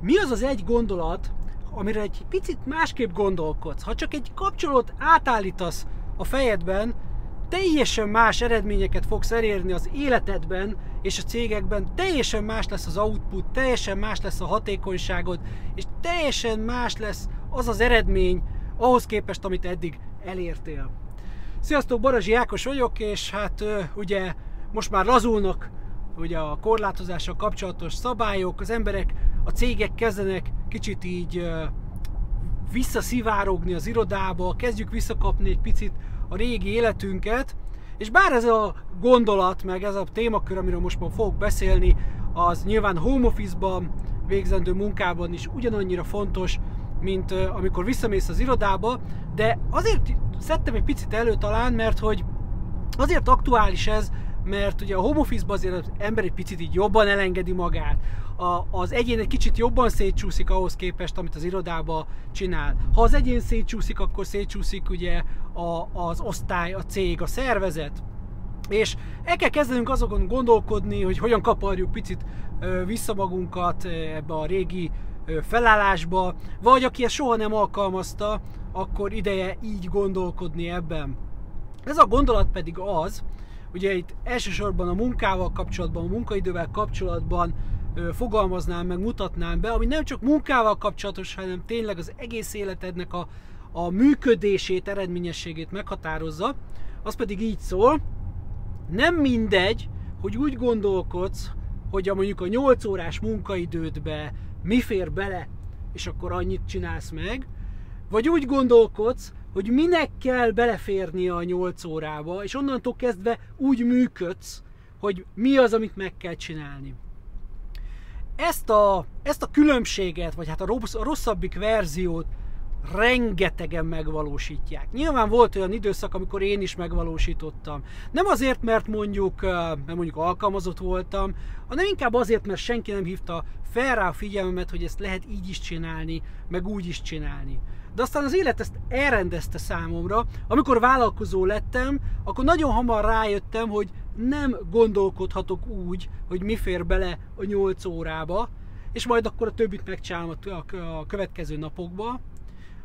mi az az egy gondolat, amire egy picit másképp gondolkodsz. Ha csak egy kapcsolót átállítasz a fejedben, teljesen más eredményeket fogsz elérni az életedben és a cégekben, teljesen más lesz az output, teljesen más lesz a hatékonyságod, és teljesen más lesz az az eredmény ahhoz képest, amit eddig elértél. Sziasztok, Barazsi Ákos vagyok, és hát ugye most már lazulnak ugye a korlátozással kapcsolatos szabályok, az emberek, a cégek kezdenek kicsit így visszaszivárogni az irodába, kezdjük visszakapni egy picit a régi életünket, és bár ez a gondolat, meg ez a témakör, amiről most már fogok beszélni, az nyilván home office-ban végzendő munkában is ugyanannyira fontos, mint amikor visszamész az irodába, de azért szedtem egy picit elő talán, mert hogy azért aktuális ez, mert ugye a home office azért az ember egy picit így jobban elengedi magát. A, az egyén egy kicsit jobban szétcsúszik ahhoz képest, amit az irodába csinál. Ha az egyén szétcsúszik, akkor szétcsúszik ugye a, az osztály, a cég, a szervezet. És el kell kezdenünk azokon gondolkodni, hogy hogyan kaparjuk picit vissza magunkat ebbe a régi felállásba, vagy aki ezt soha nem alkalmazta, akkor ideje így gondolkodni ebben. Ez a gondolat pedig az, ugye itt elsősorban a munkával kapcsolatban, a munkaidővel kapcsolatban fogalmaznám meg, mutatnám be, ami nem csak munkával kapcsolatos, hanem tényleg az egész életednek a, a működését, eredményességét meghatározza, az pedig így szól, nem mindegy, hogy úgy gondolkodsz, hogy a mondjuk a 8 órás munkaidődbe mi fér bele, és akkor annyit csinálsz meg, vagy úgy gondolkodsz, hogy minek kell beleférnie a 8 órába, és onnantól kezdve úgy működsz, hogy mi az, amit meg kell csinálni. Ezt a, ezt a különbséget, vagy hát a, rossz, a rosszabbik verziót rengetegen megvalósítják. Nyilván volt olyan időszak, amikor én is megvalósítottam. Nem azért, mert mondjuk, mert mondjuk alkalmazott voltam, hanem inkább azért, mert senki nem hívta fel rá a figyelmemet, hogy ezt lehet így is csinálni, meg úgy is csinálni. De aztán az élet ezt elrendezte számomra. Amikor vállalkozó lettem, akkor nagyon hamar rájöttem, hogy nem gondolkodhatok úgy, hogy mi fér bele a 8 órába, és majd akkor a többit megcsinálom a következő napokba,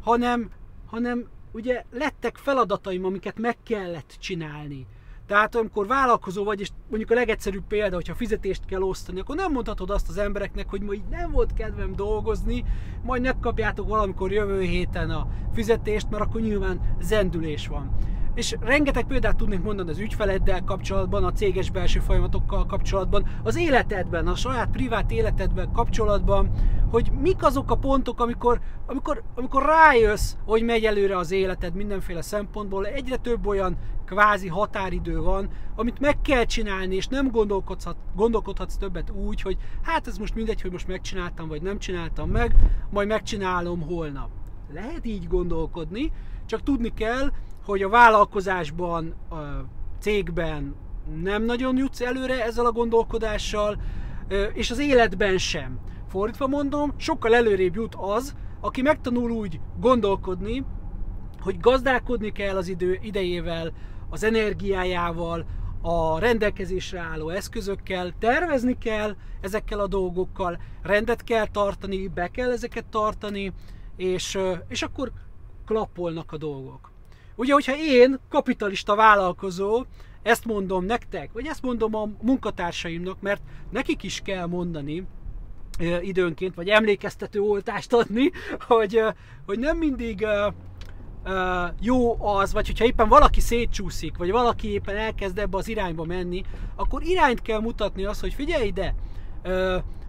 hanem, hanem ugye lettek feladataim, amiket meg kellett csinálni. Tehát amikor vállalkozó vagy, és mondjuk a legegyszerűbb példa, hogyha fizetést kell osztani, akkor nem mondhatod azt az embereknek, hogy ma így nem volt kedvem dolgozni, majd megkapjátok valamikor jövő héten a fizetést, mert akkor nyilván zendülés van. És rengeteg példát tudnék mondani az ügyfeleddel kapcsolatban, a céges belső folyamatokkal kapcsolatban, az életedben, a saját privát életedben kapcsolatban, hogy mik azok a pontok, amikor, amikor, amikor rájössz, hogy megy előre az életed mindenféle szempontból, egyre több olyan kvázi határidő van, amit meg kell csinálni, és nem gondolkodhatsz, gondolkodhatsz többet úgy, hogy hát ez most mindegy, hogy most megcsináltam, vagy nem csináltam meg, majd megcsinálom holnap. Lehet így gondolkodni, csak tudni kell, hogy a vállalkozásban, a cégben nem nagyon jutsz előre ezzel a gondolkodással, és az életben sem. Fordítva mondom, sokkal előrébb jut az, aki megtanul úgy gondolkodni, hogy gazdálkodni kell az idő idejével, az energiájával, a rendelkezésre álló eszközökkel, tervezni kell ezekkel a dolgokkal, rendet kell tartani, be kell ezeket tartani, és, és akkor klappolnak a dolgok. Ugye, hogyha én, kapitalista vállalkozó, ezt mondom nektek, vagy ezt mondom a munkatársaimnak, mert nekik is kell mondani, időnként, vagy emlékeztető oltást adni, hogy, hogy nem mindig jó az, vagy hogyha éppen valaki szétcsúszik, vagy valaki éppen elkezd ebbe az irányba menni, akkor irányt kell mutatni azt, hogy figyelj ide,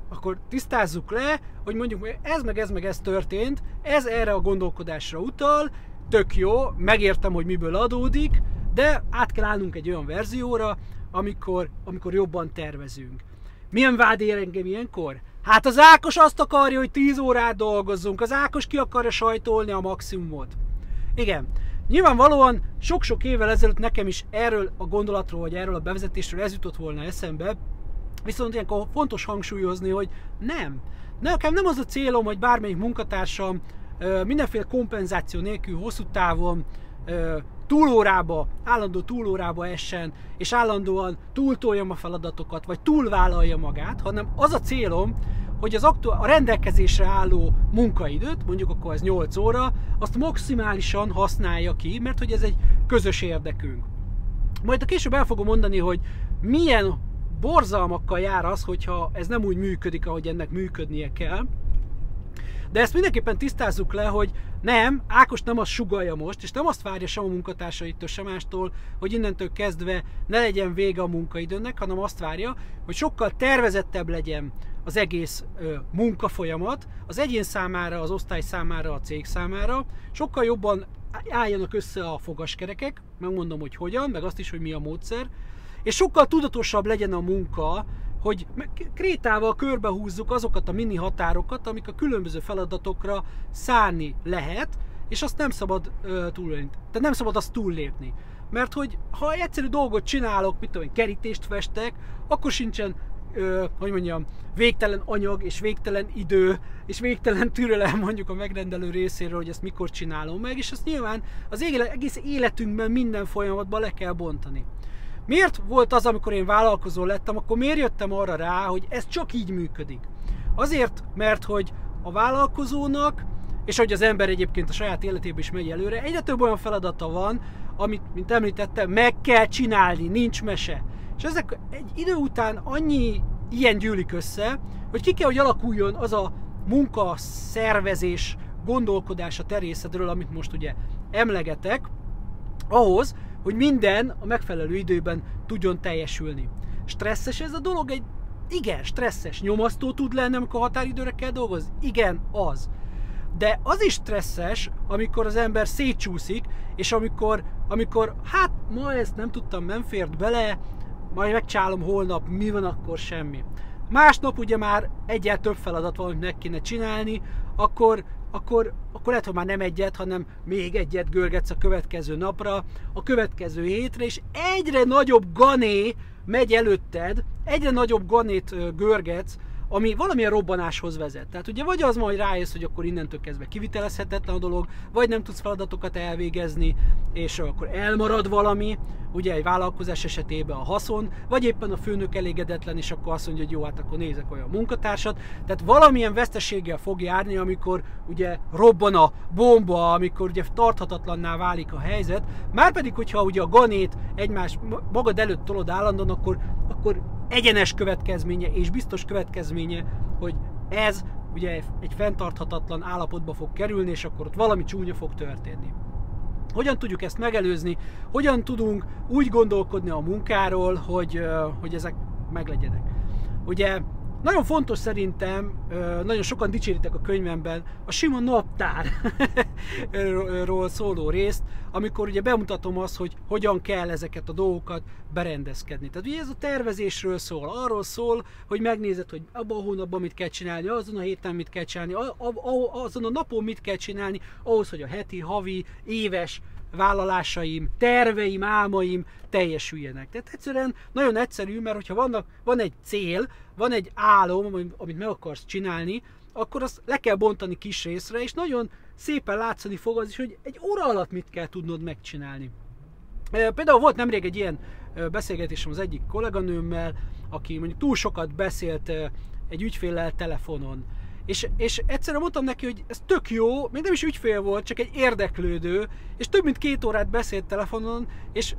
akkor tisztázzuk le, hogy mondjuk ez meg ez meg ez történt, ez erre a gondolkodásra utal, tök jó, megértem, hogy miből adódik, de át kell állnunk egy olyan verzióra, amikor, amikor jobban tervezünk. Milyen vád ér engem ilyenkor? Hát az Ákos azt akarja, hogy 10 órát dolgozzunk, az Ákos ki akarja sajtolni a maximumot. Igen, nyilvánvalóan sok-sok évvel ezelőtt nekem is erről a gondolatról, vagy erről a bevezetésről ez jutott volna eszembe, viszont ilyenkor fontos hangsúlyozni, hogy nem. Nekem nem az a célom, hogy bármelyik munkatársam mindenféle kompenzáció nélkül hosszú távon túlórába, állandó túlórába essen, és állandóan túltoljam a feladatokat, vagy túlvállalja magát, hanem az a célom, hogy az aktu- a rendelkezésre álló munkaidőt, mondjuk akkor ez 8 óra, azt maximálisan használja ki, mert hogy ez egy közös érdekünk. Majd a később el fogom mondani, hogy milyen borzalmakkal jár az, hogyha ez nem úgy működik, ahogy ennek működnie kell. De ezt mindenképpen tisztázzuk le, hogy nem, Ákos nem azt sugalja most, és nem azt várja sem a munkatársaitól, sem mástól, hogy innentől kezdve ne legyen vége a munkaidőnek, hanem azt várja, hogy sokkal tervezettebb legyen az egész ö, munkafolyamat, az egyén számára, az osztály számára, a cég számára, sokkal jobban álljanak össze a fogaskerekek, megmondom, hogy hogyan, meg azt is, hogy mi a módszer, és sokkal tudatosabb legyen a munka, hogy krétával körbehúzzuk azokat a mini határokat, amik a különböző feladatokra szánni lehet, és azt nem szabad uh, túllépni. Tehát nem szabad azt túllépni. Mert hogy ha egyszerű dolgot csinálok, mit tudom kerítést festek, akkor sincsen ö, hogy mondjam, végtelen anyag és végtelen idő és végtelen türelem mondjuk a megrendelő részéről, hogy ezt mikor csinálom meg, és ezt nyilván az egész életünkben minden folyamatban le kell bontani. Miért volt az, amikor én vállalkozó lettem, akkor miért jöttem arra rá, hogy ez csak így működik? Azért, mert hogy a vállalkozónak, és hogy az ember egyébként a saját életében is megy előre, egyre több olyan feladata van, amit, mint említettem, meg kell csinálni, nincs mese. És ezek egy idő után annyi ilyen gyűlik össze, hogy ki kell, hogy alakuljon az a munka, szervezés, gondolkodás a terészetről, amit most ugye emlegetek, ahhoz, hogy minden a megfelelő időben tudjon teljesülni. Stresszes ez a dolog? Egy igen, stresszes. Nyomasztó tud lenni, amikor határidőre kell dolgozni? Igen, az. De az is stresszes, amikor az ember szétcsúszik, és amikor, amikor hát ma ezt nem tudtam, nem fért bele, majd megcsálom holnap, mi van akkor semmi. Másnap ugye már egyel több feladat van, hogy meg kéne csinálni, akkor, akkor, akkor lehet, hogy már nem egyet, hanem még egyet görgetsz a következő napra, a következő hétre, és egyre nagyobb gané megy előtted, egyre nagyobb ganét görgetsz, ami valamilyen robbanáshoz vezet. Tehát ugye vagy az majd rájössz, hogy akkor innentől kezdve kivitelezhetetlen a dolog, vagy nem tudsz feladatokat elvégezni, és akkor elmarad valami, ugye egy vállalkozás esetében a haszon, vagy éppen a főnök elégedetlen, és akkor azt mondja, hogy jó, hát akkor nézek olyan munkatársat. Tehát valamilyen veszteséggel fog járni, amikor ugye robban a bomba, amikor ugye tarthatatlanná válik a helyzet. Márpedig, hogyha ugye a ganét egymás magad előtt tolod állandóan, akkor, akkor egyenes következménye és biztos következménye, hogy ez ugye egy fenntarthatatlan állapotba fog kerülni, és akkor ott valami csúnya fog történni. Hogyan tudjuk ezt megelőzni? Hogyan tudunk úgy gondolkodni a munkáról, hogy, hogy ezek meglegyenek? Ugye nagyon fontos szerintem, nagyon sokan dicséritek a könyvemben a sima naptárról szóló részt, amikor ugye bemutatom azt, hogy hogyan kell ezeket a dolgokat berendezkedni. Tehát ugye ez a tervezésről szól, arról szól, hogy megnézed, hogy abban a hónapban mit kell csinálni, azon a héten mit kell csinálni, azon a napon mit kell csinálni, ahhoz, hogy a heti, havi, éves vállalásaim, terveim, álmaim teljesüljenek. Tehát egyszerűen nagyon egyszerű, mert hogyha vannak, van egy cél, van egy álom, amit meg akarsz csinálni, akkor azt le kell bontani kis részre, és nagyon szépen látszani fog az is, hogy egy óra alatt mit kell tudnod megcsinálni. Például volt nemrég egy ilyen beszélgetésem az egyik kolléganőmmel, aki mondjuk túl sokat beszélt egy ügyféllel telefonon, és, és egyszerűen mondtam neki, hogy ez tök jó, még nem is ügyfél volt, csak egy érdeklődő, és több mint két órát beszélt telefonon, és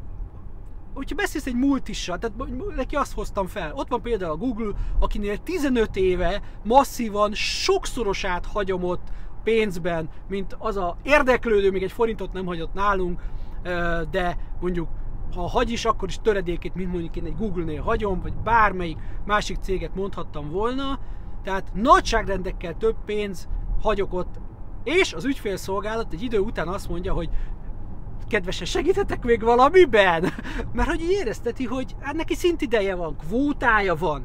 hogyha beszélsz egy multissal, tehát neki azt hoztam fel. Ott van például a Google, akinél 15 éve masszívan sokszorosát hagyomott pénzben, mint az a érdeklődő, még egy forintot nem hagyott nálunk, de mondjuk ha hagy is, akkor is töredékét, mint mondjuk én egy Google-nél hagyom, vagy bármelyik másik céget mondhattam volna, tehát nagyságrendekkel több pénz hagyok ott, és az ügyfélszolgálat egy idő után azt mondja, hogy kedvesen segíthetek még valamiben? Mert hogy így érezteti, hogy hát neki szintideje van, kvótája van.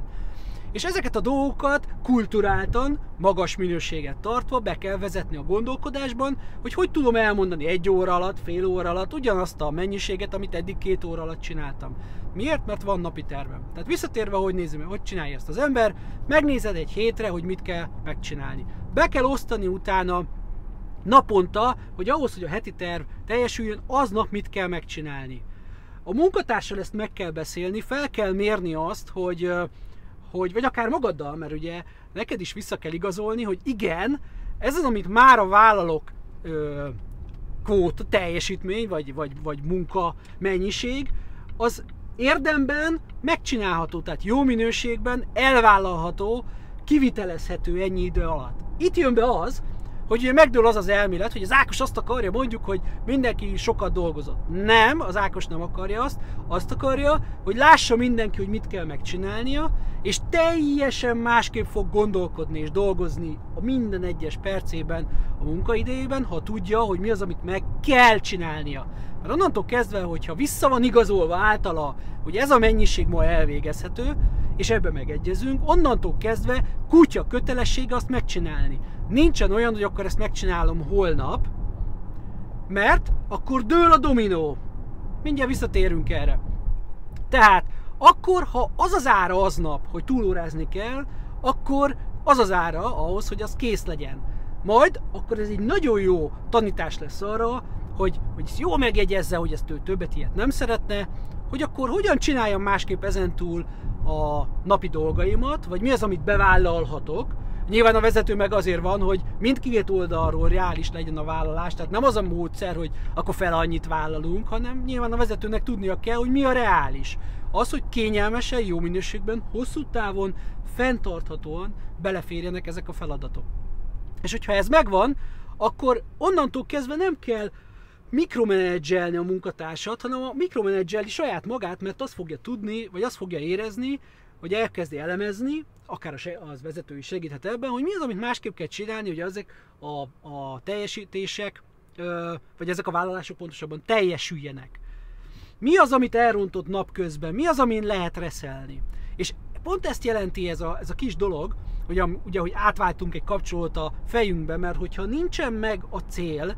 És ezeket a dolgokat kulturáltan, magas minőséget tartva be kell vezetni a gondolkodásban, hogy hogy tudom elmondani egy óra alatt, fél óra alatt ugyanazt a mennyiséget, amit eddig két óra alatt csináltam. Miért? Mert van napi tervem. Tehát visszatérve, hogy nézem, hogy csinálja ezt az ember, megnézed egy hétre, hogy mit kell megcsinálni. Be kell osztani utána naponta, hogy ahhoz, hogy a heti terv teljesüljön, aznap mit kell megcsinálni. A munkatársal ezt meg kell beszélni, fel kell mérni azt, hogy hogy, vagy akár magaddal, mert ugye neked is vissza kell igazolni, hogy igen, ez az, amit már a vállalok ö, kvóta, teljesítmény, vagy, vagy, vagy munka mennyiség, az érdemben megcsinálható, tehát jó minőségben elvállalható, kivitelezhető ennyi idő alatt. Itt jön be az, hogy megdől az az elmélet, hogy az Ákos azt akarja mondjuk, hogy mindenki sokat dolgozott. Nem, az Ákos nem akarja azt, azt akarja, hogy lássa mindenki, hogy mit kell megcsinálnia, és teljesen másképp fog gondolkodni és dolgozni a minden egyes percében, a munkaidejében, ha tudja, hogy mi az, amit meg kell csinálnia. Mert onnantól kezdve, hogyha vissza van igazolva általa, hogy ez a mennyiség ma elvégezhető, és ebbe megegyezünk, onnantól kezdve kutya kötelessége azt megcsinálni. Nincsen olyan, hogy akkor ezt megcsinálom holnap, mert akkor dől a dominó. Mindjárt visszatérünk erre. Tehát, akkor, ha az az ára aznap, hogy túlórázni kell, akkor az az ára ahhoz, hogy az kész legyen. Majd, akkor ez egy nagyon jó tanítás lesz arra, hogy, hogy ezt jól megjegyezze, hogy ezt ő többet ilyet nem szeretne, hogy akkor hogyan csináljam másképp ezentúl a napi dolgaimat, vagy mi az, amit bevállalhatok. Nyilván a vezető meg azért van, hogy mindkét oldalról reális legyen a vállalás, tehát nem az a módszer, hogy akkor fel annyit vállalunk, hanem nyilván a vezetőnek tudnia kell, hogy mi a reális. Az, hogy kényelmesen, jó minőségben, hosszú távon, fenntarthatóan beleférjenek ezek a feladatok. És hogyha ez megvan, akkor onnantól kezdve nem kell mikromenedzselni a munkatársat, hanem a mikromenedzselni saját magát, mert azt fogja tudni, vagy azt fogja érezni, hogy elkezdi elemezni, akár az vezető is segíthet ebben, hogy mi az, amit másképp kell csinálni, hogy ezek a, a teljesítések, vagy ezek a vállalások pontosabban teljesüljenek. Mi az, amit elrontott napközben? Mi az, amin lehet reszelni? És pont ezt jelenti ez a, ez a kis dolog, hogy ugye, hogy átváltunk egy kapcsolót a fejünkbe, mert hogyha nincsen meg a cél,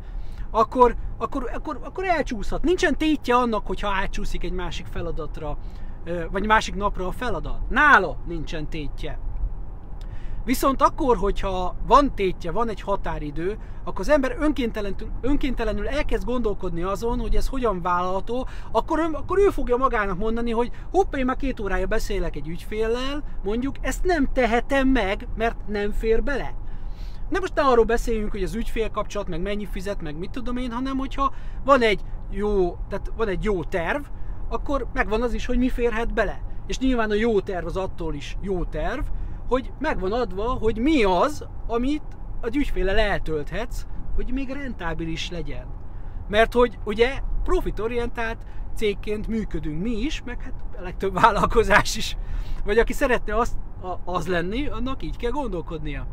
akkor, akkor, akkor, akkor elcsúszhat. Nincsen tétje annak, hogyha átcsúszik egy másik feladatra, vagy másik napra a feladat. Nála nincsen tétje. Viszont akkor, hogyha van tétje, van egy határidő, akkor az ember önkéntelenül, önkéntelenül elkezd gondolkodni azon, hogy ez hogyan vállalható, akkor, ön, akkor ő fogja magának mondani, hogy hoppá, én már két órája beszélek egy ügyféllel, mondjuk ezt nem tehetem meg, mert nem fér bele. Nem most ne arról beszéljünk, hogy az ügyfél kapcsolat, meg mennyi fizet, meg mit tudom én, hanem hogyha van egy jó, tehát van egy jó terv, akkor megvan az is, hogy mi férhet bele. És nyilván a jó terv az attól is jó terv, hogy megvan adva, hogy mi az, amit az ügyféle eltölthetsz, hogy még rentábilis legyen. Mert hogy ugye profitorientált cégként működünk mi is, meg hát a legtöbb vállalkozás is. Vagy aki szeretne az, az lenni, annak így kell gondolkodnia.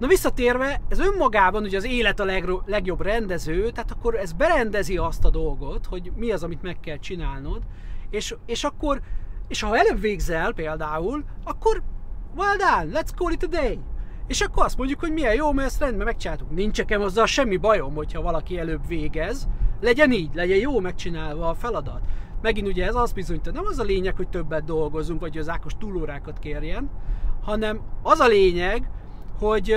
Na visszatérve, ez önmagában ugye az élet a legro- legjobb rendező, tehát akkor ez berendezi azt a dolgot, hogy mi az, amit meg kell csinálnod, és, és akkor, és ha előbb végzel például, akkor well done, let's call it a day. És akkor azt mondjuk, hogy milyen jó, mert ezt rendben megcsináltuk. Nincs nekem azzal semmi bajom, hogyha valaki előbb végez. Legyen így, legyen jó megcsinálva a feladat. Megint ugye ez az bizonyít, nem az a lényeg, hogy többet dolgozunk, vagy az Ákos túlórákat kérjen, hanem az a lényeg, hogy,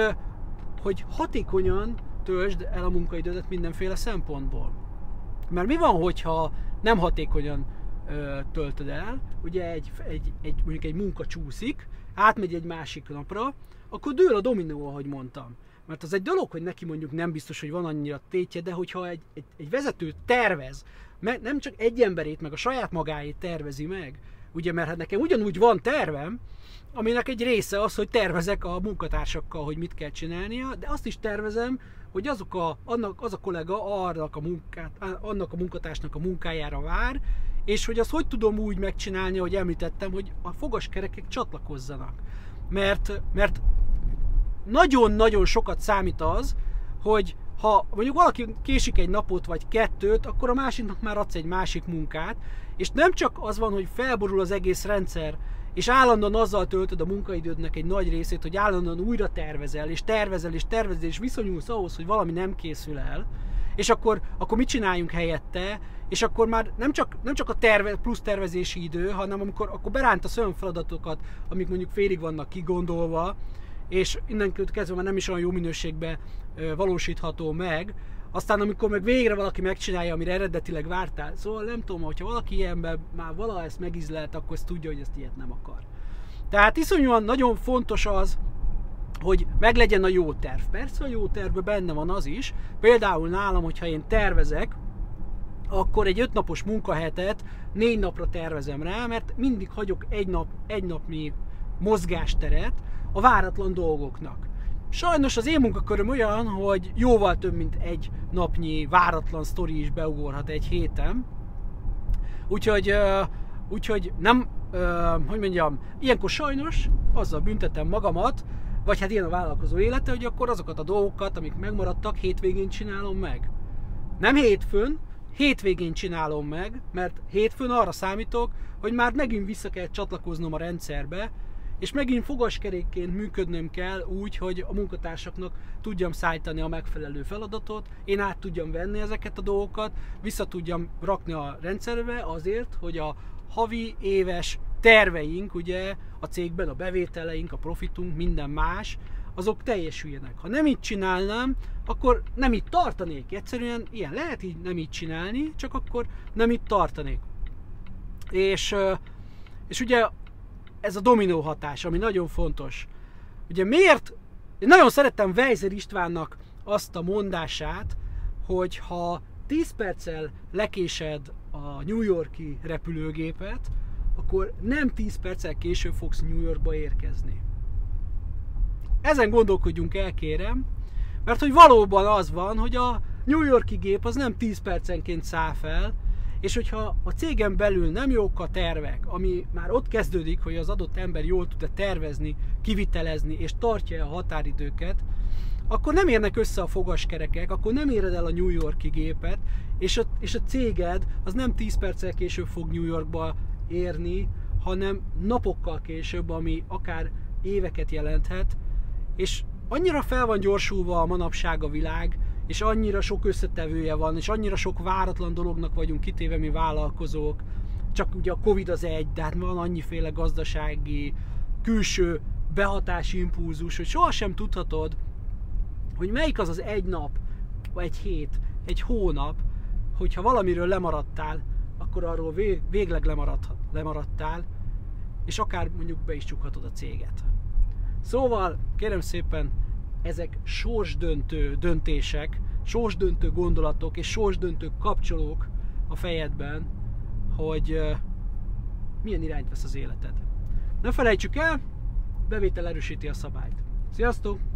hogy hatékonyan töltsd el a munkaidődet mindenféle szempontból. Mert mi van, hogyha nem hatékonyan ö, töltöd el, ugye egy, egy, egy, mondjuk egy munka csúszik, átmegy egy másik napra, akkor dől a dominó, ahogy mondtam. Mert az egy dolog, hogy neki mondjuk nem biztos, hogy van annyira tétje, de hogyha egy, egy, egy vezető tervez, nem csak egy emberét, meg a saját magáét tervezi meg, ugye, mert hát nekem ugyanúgy van tervem, aminek egy része az, hogy tervezek a munkatársakkal, hogy mit kell csinálnia, de azt is tervezem, hogy azok a, annak, az a kollega annak a, munkát, annak a munkatársnak a munkájára vár, és hogy azt hogy tudom úgy megcsinálni, hogy említettem, hogy a fogaskerekek csatlakozzanak. Mert, mert nagyon-nagyon sokat számít az, hogy ha mondjuk valaki késik egy napot vagy kettőt, akkor a másiknak már adsz egy másik munkát, és nem csak az van, hogy felborul az egész rendszer, és állandóan azzal töltöd a munkaidődnek egy nagy részét, hogy állandóan újra tervezel, és tervezel, és tervezel, és viszonyulsz ahhoz, hogy valami nem készül el, és akkor, akkor mit csináljunk helyette, és akkor már nem csak, nem csak a terve, plusz tervezési idő, hanem amikor akkor berántasz olyan feladatokat, amik mondjuk félig vannak kigondolva, és innen kezdve már nem is olyan jó minőségben valósítható meg, aztán amikor meg végre valaki megcsinálja, amire eredetileg vártál, szóval nem tudom, hogyha valaki ilyenben már valaha ezt megizlelt, akkor ezt tudja, hogy ezt ilyet nem akar. Tehát iszonyúan nagyon fontos az, hogy meglegyen a jó terv. Persze a jó tervben benne van az is, például nálam, hogyha én tervezek, akkor egy ötnapos munkahetet négy napra tervezem rá, mert mindig hagyok egy, nap, egy napnyi mozgásteret a váratlan dolgoknak. Sajnos az én munkaköröm olyan, hogy jóval több, mint egy napnyi váratlan sztori is beugorhat egy héten. Úgyhogy, úgyhogy nem, hogy mondjam, ilyenkor sajnos azzal büntetem magamat, vagy hát ilyen a vállalkozó élete, hogy akkor azokat a dolgokat, amik megmaradtak, hétvégén csinálom meg. Nem hétfőn, hétvégén csinálom meg, mert hétfőn arra számítok, hogy már megint vissza kell csatlakoznom a rendszerbe, és megint fogaskerékként működnöm kell úgy, hogy a munkatársaknak tudjam szállítani a megfelelő feladatot, én át tudjam venni ezeket a dolgokat, vissza tudjam rakni a rendszerbe azért, hogy a havi, éves terveink, ugye a cégben a bevételeink, a profitunk, minden más, azok teljesüljenek. Ha nem így csinálnám, akkor nem itt tartanék. Egyszerűen ilyen lehet így nem így csinálni, csak akkor nem itt tartanék. És, és ugye ez a dominó hatás, ami nagyon fontos. Ugye miért? Én nagyon szerettem Weiser Istvánnak azt a mondását, hogy ha 10 perccel lekésed a New Yorki repülőgépet, akkor nem 10 perccel később fogsz New Yorkba érkezni. Ezen gondolkodjunk el, kérem, mert hogy valóban az van, hogy a New Yorki gép az nem 10 percenként száll fel, és hogyha a cégen belül nem jók a tervek, ami már ott kezdődik, hogy az adott ember jól tud-e tervezni, kivitelezni és tartja a határidőket, akkor nem érnek össze a fogaskerekek, akkor nem éred el a New Yorki gépet, és a, és a céged az nem 10 perccel később fog New Yorkba érni, hanem napokkal később, ami akár éveket jelenthet, és annyira fel van gyorsulva a manapság a világ, és annyira sok összetevője van, és annyira sok váratlan dolognak vagyunk kitéve mi vállalkozók, csak ugye a Covid az egy, de hát van annyiféle gazdasági, külső behatási impulzus, hogy sohasem tudhatod, hogy melyik az az egy nap, vagy egy hét, egy hónap, hogyha valamiről lemaradtál, akkor arról végleg lemarad, lemaradtál, és akár mondjuk be is csukhatod a céget. Szóval, kérem szépen, ezek sorsdöntő döntések, sorsdöntő gondolatok és sorsdöntő kapcsolók a fejedben, hogy milyen irányt vesz az életed. Ne felejtsük el, bevétel erősíti a szabályt. Sziasztok!